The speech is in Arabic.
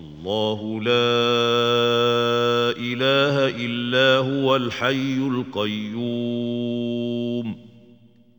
الله لا إله إلا هو الحي القيوم.